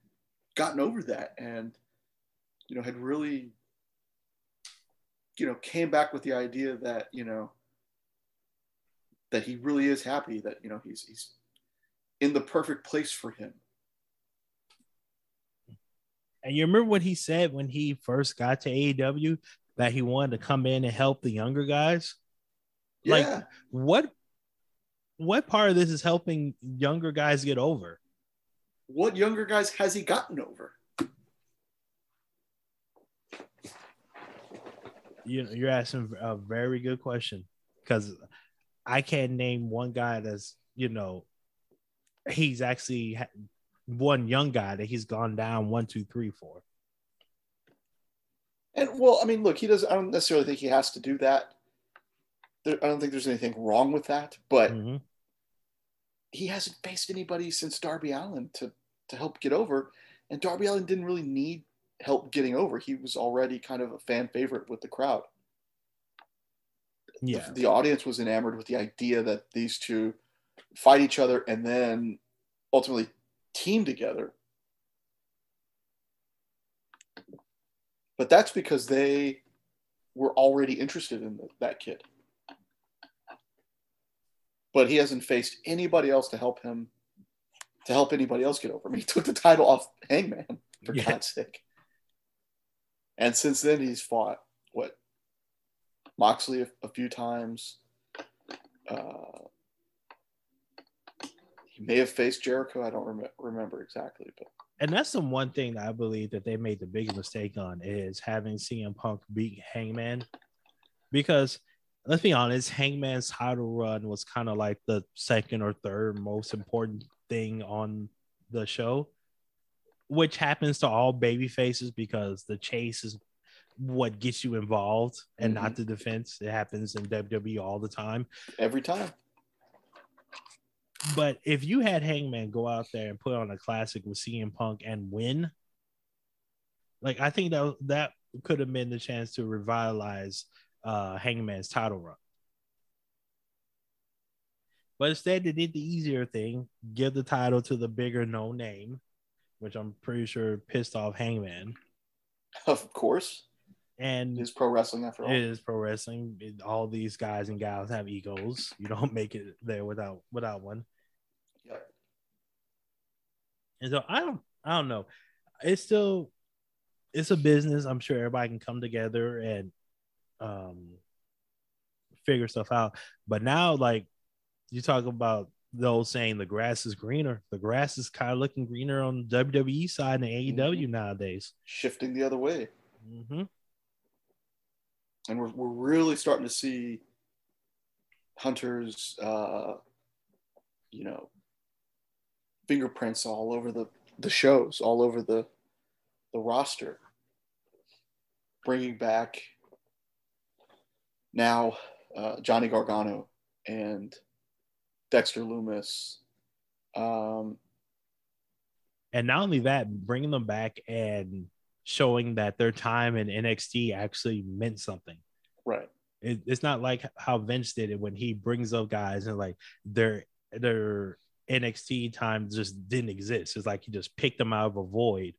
gotten over that, and you know, had really, you know, came back with the idea that you know that he really is happy that you know he's he's in the perfect place for him. And you remember what he said when he first got to AEW that he wanted to come in and help the younger guys? Like, What what part of this is helping younger guys get over? what younger guys has he gotten over? You know, you're asking a very good question because I can't name one guy that's you know he's actually one young guy that he's gone down one, two, three, four. And well, I mean, look, he does. I don't necessarily think he has to do that. There, I don't think there's anything wrong with that, but Mhm. he hasn't faced anybody since Darby Allin to to help get over, and Darby Allin didn't really need help getting over. He was already kind of a fan favorite with the crowd. The- Yeah, the, audience was enamored with the idea that these two fight each other and then ultimately team together. But that's because they were already interested in the, that kid. But he hasn't faced anybody else to help him, to help anybody else get over. Mean, he took the title off Hangman, for Yeah. God's sake. And since then, he's fought, what, Moxley a, a few times. Uh, he may have faced Jericho. I don't rem- remember exactly, but and that's the one thing that I believe that they made the biggest mistake on is having CM Punk beat Hangman, because let's be honest, Hangman's title run was kind of like the second or third most important thing on the show, which happens to all baby faces because the chase is what gets you involved and not mm-hmm. the defense. It happens in WWE all the time. every time. But if you had Hangman go out there and put on a classic with CM Punk and win, like I think that that could have been the chance to revitalize uh, Hangman's title run. But instead, they did the easier thing: give the title to the bigger no name, which I'm pretty sure pissed off Hangman. Of course, And it is pro wrestling after all. it is pro wrestling. All these guys and gals have egos. You don't make it there without without one. And so I don't I don't know. It's still it's a business. I'm sure everybody can come together and um figure stuff out. But now like you talk about those saying the grass is greener. The grass is kind of looking greener on the WWE side and the AEW Mhm. nowadays. Shifting the other way. hmm and we're, we're really starting to see hunters uh you know fingerprints all over the the shows all over the the roster. Bringing back now uh, johnny gargano and dexter lumis. Um And not only that, bringing them back and showing that their time in NXT actually meant something. right. It, it's not like how Vince did it when he brings up guys and like their their NXT time just didn't exist. It's like he just picked them out of a void.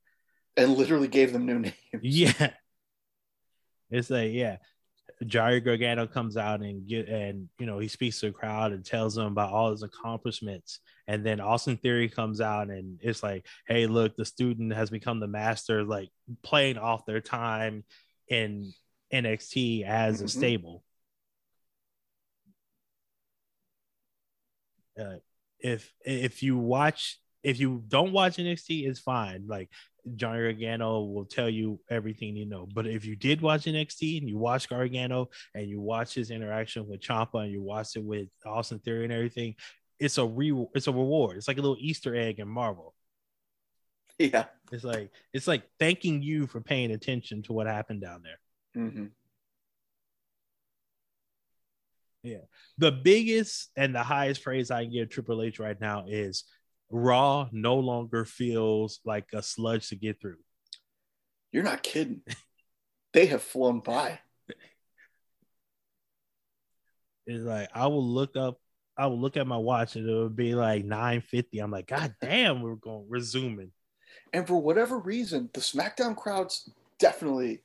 and literally gave them new names Yeah. It's like, yeah. Johnny Gargano comes out and get and you know he speaks to the crowd and tells them about all his accomplishments. And then Austin Theory comes out and it's like, hey, look, the student has become the master, like playing off their time in NXT as a Mhm. stable. Uh, if if you watch if you don't watch NXT, it's fine. Like Johnny Gargano will tell you everything you know. But if you did watch NXT and you watch Gargano and you watch his interaction with Ciampa and you watch it with Austin Theory and everything, it's a re it's a reward. It's like a little Easter egg in Marvel. yeah It's like it's like thanking you for paying attention to what happened down there. Mm-hmm. Hmm The biggest and the highest praise I can give Triple H right now is Raw no longer feels like a sludge to get through. you're not kidding they have flown by It's like I will look up, I will look at my watch and it would be like 950. I'm like, God damn, we're going we're zooming. And for whatever reason, the SmackDown crowds definitely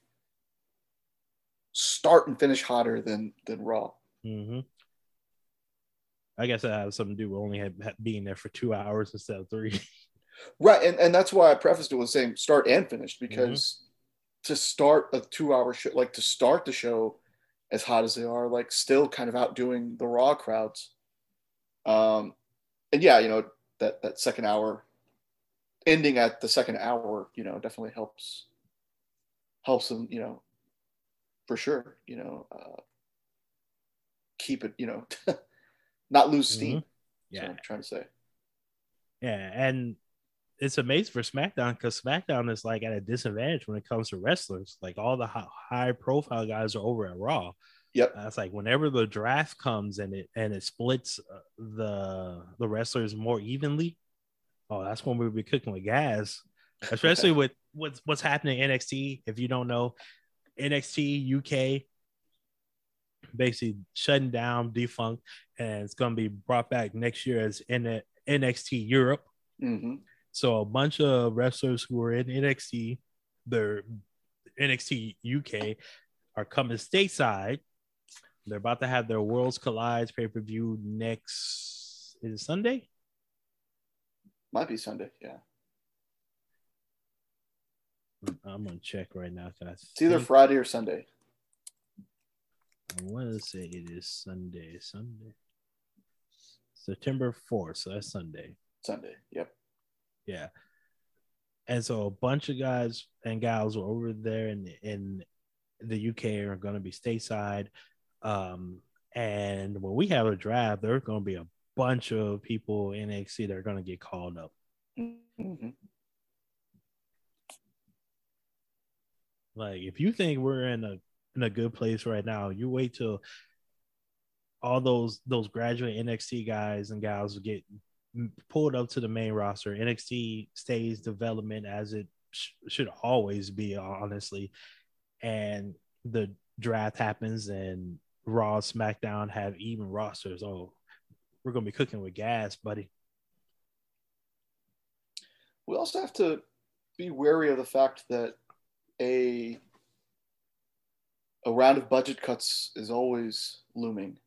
start and finish hotter than than Raw. Hmm I guess that has something to do with only have, have- being there for two hours instead of three. Right, and, and that's why I prefaced it with saying start and finish because to start a two hour show, like to start the show as hot as they are, like still kind of outdoing the Raw crowds. Um, and yeah, you know that that second hour, ending at the second hour, you know, definitely helps helps them, you know, for sure, you know, uh, keep it, you know, not lose steam. That's what Yeah. I'm trying to say. Yeah. And it's amazing for SmackDown because SmackDown is like at a disadvantage when it comes to wrestlers. Like all the high profile guys are over at Raw. Yep. That's like whenever the draft comes and it and it splits uh, the the wrestlers more evenly. Oh, that's when we'll be cooking with gas, especially with what's what's happening in NXT. If you don't know, NXT UK basically shutting down, defunct, and it's going to be brought back next year as N- NXT Europe. hmm So a bunch of wrestlers who are in NXT, their NXT UK, are coming stateside. They're about to have their Worlds Collides pay per view next is it Sunday. Might be Sunday. Yeah. I'm gonna check right now. It's either Friday or Sunday. I want to say it is Sunday. Sunday, September fourth. So that's Sunday. Sunday. Yep. Yeah. And so a bunch of guys and gals were over there in in the UK are going to be stateside. Um, and when we have a draft, there's going to be a bunch of people in NXT that are going to get called up. hmm Like if you think we're in a in a good place right now, you wait till all those those graduate NXT guys and gals get pulled up to the main roster. NXT stays development as it sh- should always be, honestly. And the draft happens, and Raw, SmackDown have even rosters. Oh, we're gonna be cooking with gas, buddy. We also have to be wary of the fact that a a round of budget cuts is always looming.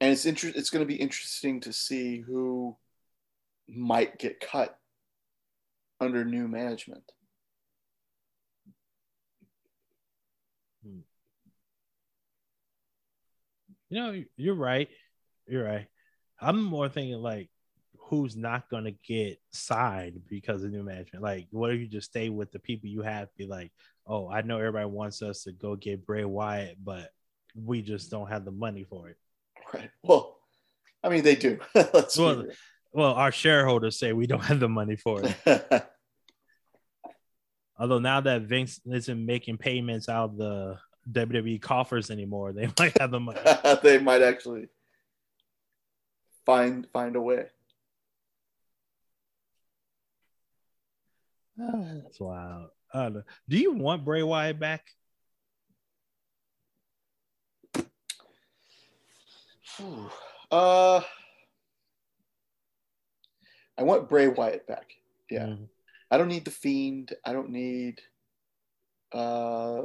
And it's inter- it's going to be interesting to see who might get cut under new management. Hmm. You know, you're right. You're right. I'm more thinking like who's not gonna get signed because of new management. Like, what if you just stay with the people you have? Be like, oh, I know everybody wants us to go get Bray Wyatt, but we just don't have the money for it. Right. Well, I mean, they do. Let's well, well, our shareholders say we don't have the money for it. Although now that Vince isn't making payments out of the WWE coffers anymore, they might have the money. they might actually find find a way. That's wild. Do you want Bray Wyatt back? Uh, I want Bray Wyatt back. Yeah. Mm-hmm. I don't need the Fiend. I don't need. Uh,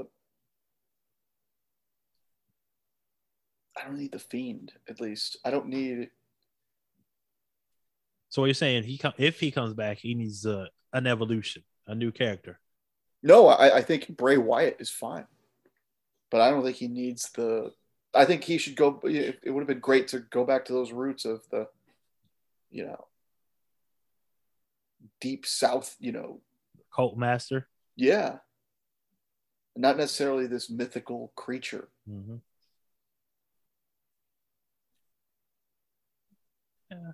I don't need the Fiend. At least I don't need. So what you're saying? He come if he comes back, he needs uh, an evolution, a new character. No, I, I think Bray Wyatt is fine, but I don't think he needs the. I think he should go. It would have been great to go back to those roots of the, you know, deep South. You know, cult master. Yeah. Not necessarily this mythical creature. Mm-hmm. Yeah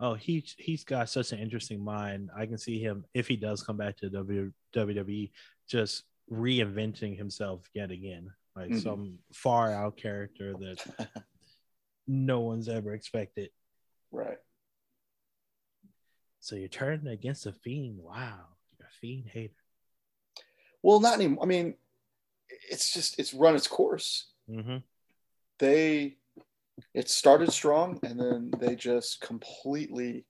oh he he's got such an interesting mind. I can see him if he does come back to wwe just reinventing himself yet again. Like mm-hmm. some far out character that no one's ever expected. Right. So you're turning against a fiend. Wow. You're a fiend hater. Well not anymore. I mean it's just it's run its course. Mm-hmm. they it started strong and then they just completely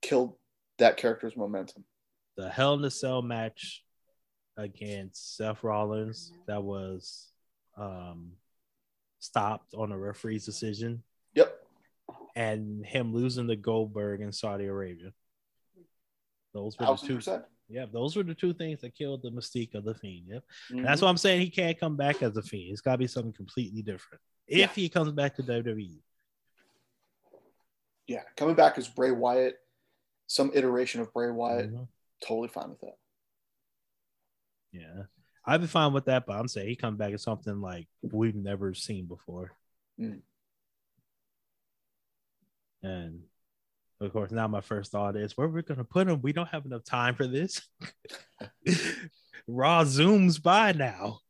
killed that character's momentum. The Hell in a Cell match against Seth Rollins that was um, stopped on a referee's decision. Yep. And him losing to Goldberg in Saudi Arabia. Those were the two. Yeah, those were the two things that killed the mystique of the Fiend. Yep. Mm-hmm. That's why I'm saying he can't come back as a Fiend. It's got to be something completely different if yeah. he comes back to WWE. Yeah, coming back as Bray Wyatt, some iteration of Bray Wyatt, mm-hmm. totally fine with that. Yeah, I'd be fine with that, but I'm saying he comes back as something like we've never seen before. Mm. And of course, now my first thought is where we're gonna put him. We don't have enough time for this. Raw zooms by now.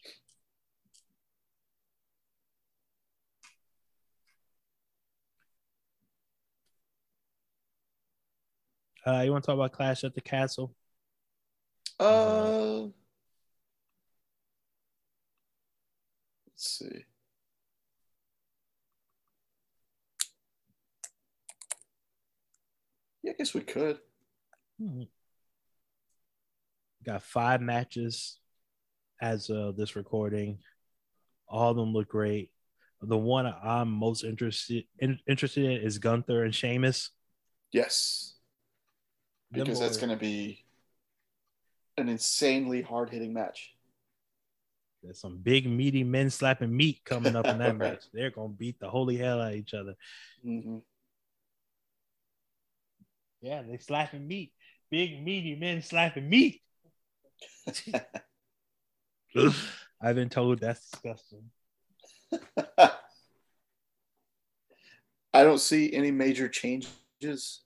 Uh, you want to talk about Clash at the Castle? Uh, let's see. Yeah, I guess we could. Hmm. Got five matches as of this recording. All of them look great. The one I'm most interested in, interested in is Gunther and Sheamus. Yes because that's going to be an insanely hard hitting match. There's some big meaty men slapping meat coming up in that match. They're gonna beat the holy hell out of each other. Mm-hmm. Yeah, they slapping meat. Big meaty men slapping meat. I've been told that's disgusting. I don't see any major changes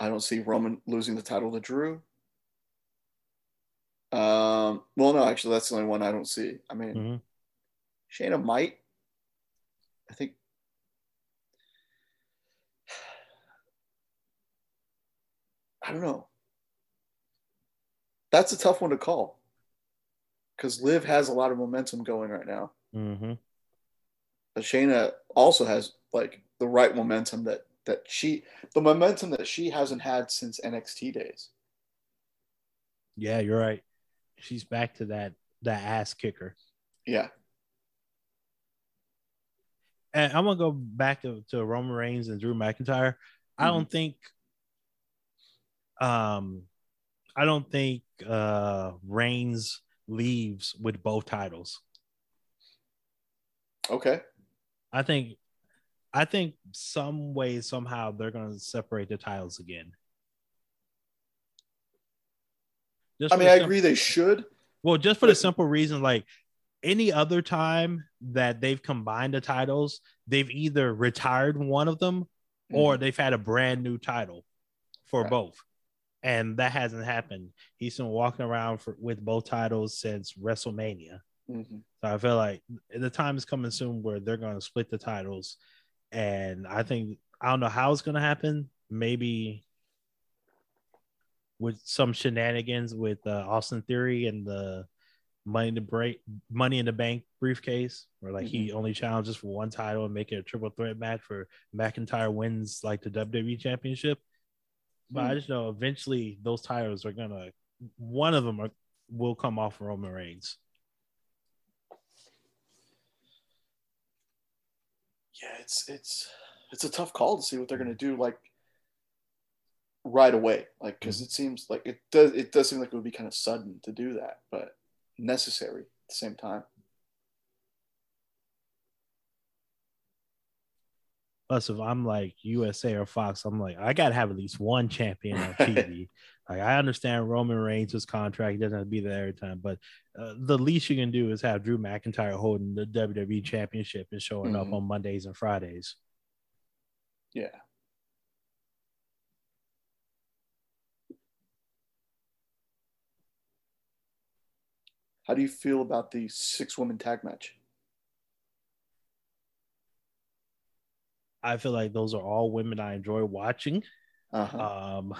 I don't see Roman losing the title to Drew. Um, well, no, actually, that's the only one I don't see. I mean, mm-hmm. Shayna might. I think. I don't know. That's a tough one to call because Liv has a lot of momentum going right now. Mm-hmm. But Shayna also has like the right momentum that that she the momentum that she hasn't had since NXT days. Yeah, you're right. She's back to that that ass kicker. Yeah. And I'm gonna go back to, to Roman Reigns and Drew McIntyre. I don't think um I don't think uh Reigns leaves with both titles. Okay. I think I think some way somehow they're gonna separate the titles again. Just I mean, I sim- agree they should. Well, just for the simple reason, like any other time that they've combined the titles, they've either retired one of them or they've had a brand new title for Right. both. And that hasn't happened. He's been walking around for, with both titles since WrestleMania. Mhm. So I feel like the time is coming soon where they're going to split the titles. And I think, I don't know how it's going to happen. Maybe with some shenanigans with uh, Austin Theory and the money in the break, money in the bank briefcase, where like he only challenges for one title and make it a triple threat match for McIntyre wins like the WWE championship. But I Hmm. just know eventually those titles are gonna one of them are, will come off Roman Reigns. Yeah, it's it's it's a tough call to see what they're gonna do like right away. Like because mm-hmm. it seems like it does it does seem like it would be kind of sudden to do that, but necessary at the same time. Plus, if I'm like USA or Fox, I'm like, I gotta have at least one champion on TV. like, I understand Roman Reigns' contract he doesn't have to be there every time, but uh, the least you can do is have Drew McIntyre holding the WWE Championship and showing up Mhm. on Mondays and Fridays. Yeah. How do you feel about the six woman tag match? I feel like those are all women I enjoy watching. Uh-huh. Um,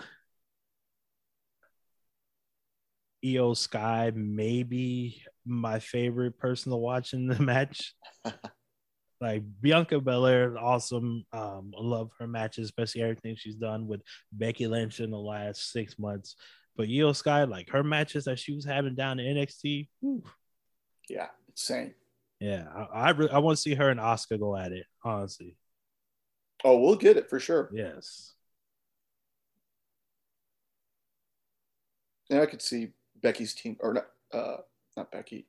Iyo Sky maybe my favorite person to watch in the match. like Bianca Belair awesome. Um, I love her matches, especially everything she's done with Becky Lynch in the last six months. But Iyo Sky, like her matches that she was having down in NXT, whew, yeah, insane. yeah, I I, re- I want to see her and Asuka go at it. Honestly, Oh, we'll get it for sure. yes. And I could see Becky's team or not uh not Becky.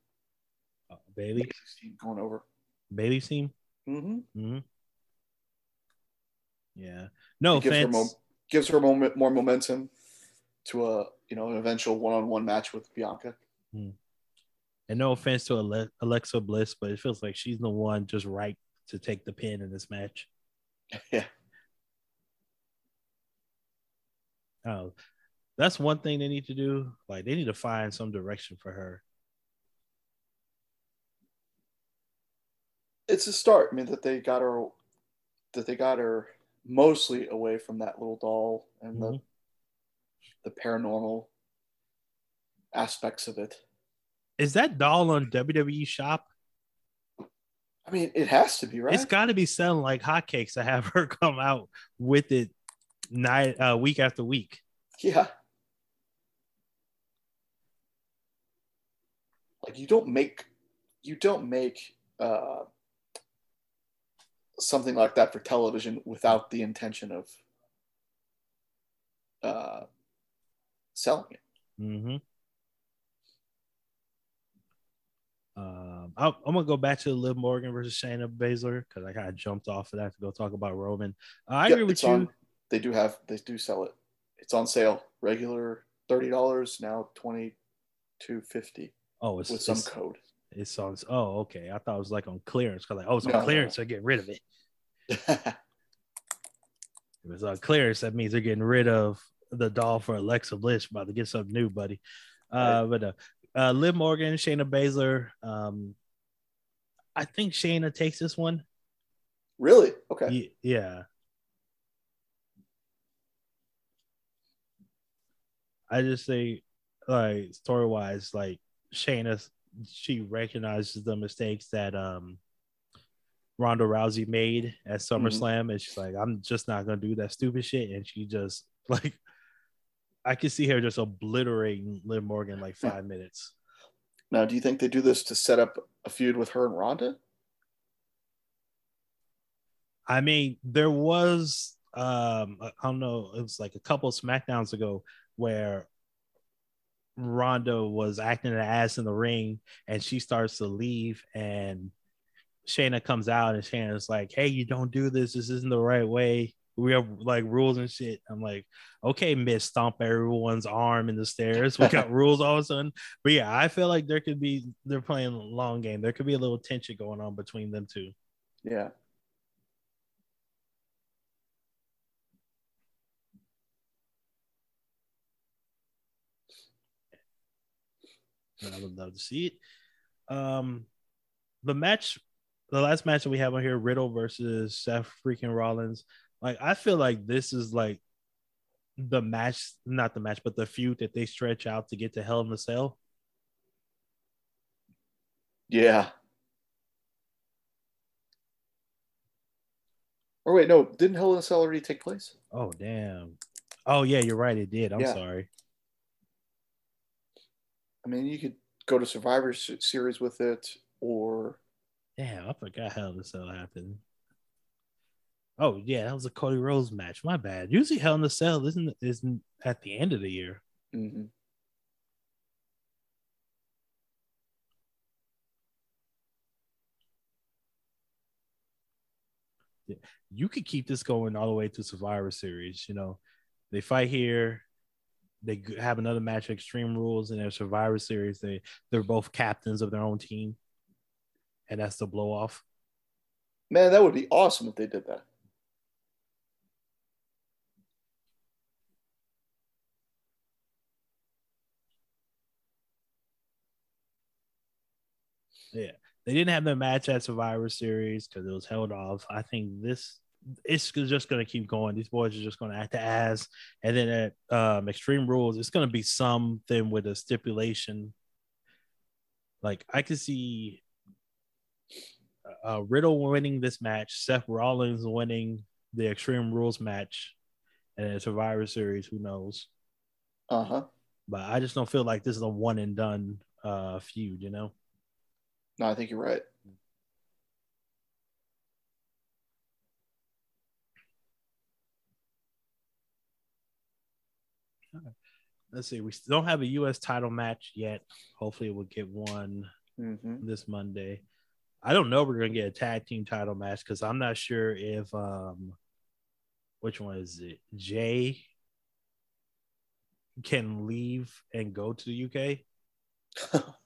Uh, Bayley, team going over. Bayley's team. Mm-hmm. hmm Yeah. No gives her, mo- gives her moment, more momentum to a you know an eventual one-on-one match with Bianca. and no offense to Ale- Alexa Bliss, but it feels like she's the one just right to take the pin in this match. Yeah. Oh, that's one thing they need to do. Like they need to find some direction for her. It's a start. I mean that they got her that they got her mostly away from that little doll and Mhm. the the paranormal aspects of it. Is that doll on WWE Shop? I mean, it has to be right. It's got to be selling like hotcakes to have her come out with it night uh, week after week. yeah. Like you don't make you don't make uh, something like that for television without the intention of uh, selling it. Mm-hmm. Um, I'm, I'm gonna go back to Liv Morgan versus Shayna Baszler because I kind of jumped off of that to go talk about Roman. Uh, I Yep, agree with you. on- they do have they do sell it. It's on sale. Regular thirty dollars now twenty two fifty oh, it's, with some it's, code. it's on. Oh, okay. I thought it was like on clearance. Cause like, oh, it's on No, no, clearance. So get rid of it. If it's on clearance, that means they're getting rid of the doll for Alexa Bliss. About to get something new, buddy. Uh, but uh, uh, Liv Morgan, Shayna Baszler. Um, I think Shayna takes this one. really? Okay. Ye- Yeah. I just say, like story wise, like Shayna, she recognizes the mistakes that um Ronda Rousey made at SummerSlam, and she's like, I'm just not gonna do that stupid shit. And she just like, I can see her just obliterating Liv Morgan like five minutes. Now, do you think they do this to set up a feud with her and Ronda? I mean, there was um I don't know, it was like a couple of SmackDowns ago where Ronda was acting an ass in the ring and she starts to leave and Shayna comes out and Shayna's like, Hey, you don't do this. This isn't the right way. We have like rules and shit. I'm like, okay, Miss Stomp everyone's arm in the stairs. We got rules all of a sudden. But yeah, I feel like there could be they're playing a long game. There could be a little tension going on between them two. Yeah. I would love to see it. Um, the match, the last match that we have on here, Riddle versus Seth freaking Rollins. Like, I feel like this is like the match, not the match, but the feud that they stretch out to get to Hell in a Cell. Yeah. Or wait, no, didn't Hell in a Cell already take place? Oh damn. Oh yeah, you're right. It did. I'm Yeah. sorry. I mean, you could go to Survivor Series with it, or Damn, I forgot Hell in a Cell happened. Oh yeah, that was a Cody Rhodes match. My bad. Usually Hell in a Cell isn't isn't at the end of the year. Mhm. you could keep this going all the way to Survivor Series. You know, they fight here, they have another match, of Extreme Rules, and their Survivor Series. They they're both captains of their own team, and that's the blow off. man, that would be awesome if they did that. Yeah, they didn't have the match at Survivor Series because it was held off. I think this it's just going to keep going. These boys are just going to act as, and then at um, Extreme Rules, it's going to be something with a stipulation. Like I could see uh, Riddle winning this match, Seth Rollins winning the Extreme Rules match, and then Survivor Series. Who knows? Uh huh. But I just don't feel like this is a one and done uh, feud. You know. No, I think you're right. let's see. We still don't have a U.S. title match yet. Hopefully, we'll get one hmm this Monday. I don't know. if We're gonna get a tag team title match because I'm not sure if um, which one is it? Jay can leave and go to the UK.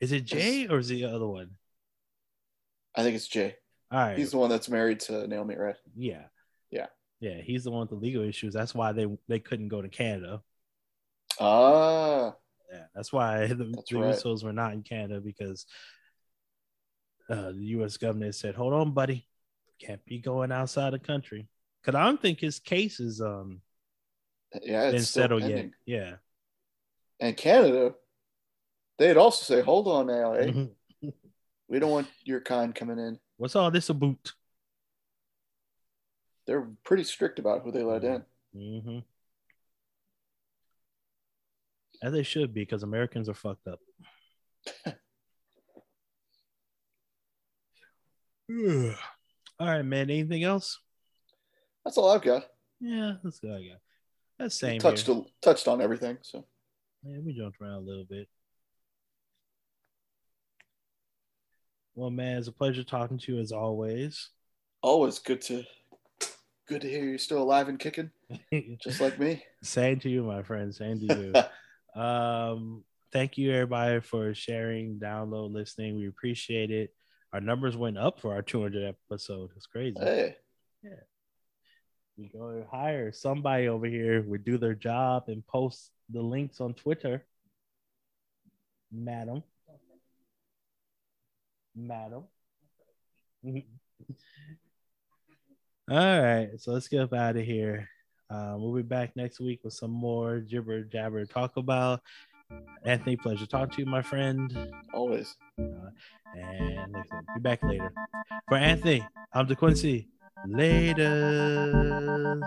Is it Jay or is it the other one? I think it's Jay. All right. He's the one that's married to Naomi, right? yeah. Yeah. Yeah. He's the one with the legal issues. That's why they they couldn't go to Canada. Ah, Yeah, that's why the, That's the right. Usos were not in Canada because uh, the U.S. government said, "Hold on, buddy, can't be going outside the country." Because I don't think his case is um yeah, been it's still settled yet. Yeah, And Canada, they'd also say, "Hold on now, eh? Mhm. We don't want your kind coming in." What's all this about? They're pretty strict about who they let in. hmm As they should be, because Americans are fucked up. all right, man. Anything else? That's all I've got. Yeah, that's good. I got. That's same touched here. a, touched on everything. So Yeah, we jumped around a little bit. Well, man, it's a pleasure talking to you as always. always good to good to hear you're still alive and kicking, just like me. Same to you, my friend. Same to you. um, thank you, everybody, for sharing, download, listening. We appreciate it. Our numbers went up for our 200 episode. It's crazy. hey, Yeah. We go hire somebody over here would do their job and post the links on Twitter. Madam. Madam. All right, so let's get up out of here. Uh, we'll be back next week with some more gibber jabber to talk about. Anthony, pleasure talking to you, my friend. always. And like I said, be back later. For Anthony, I'm DeQuincy. Later.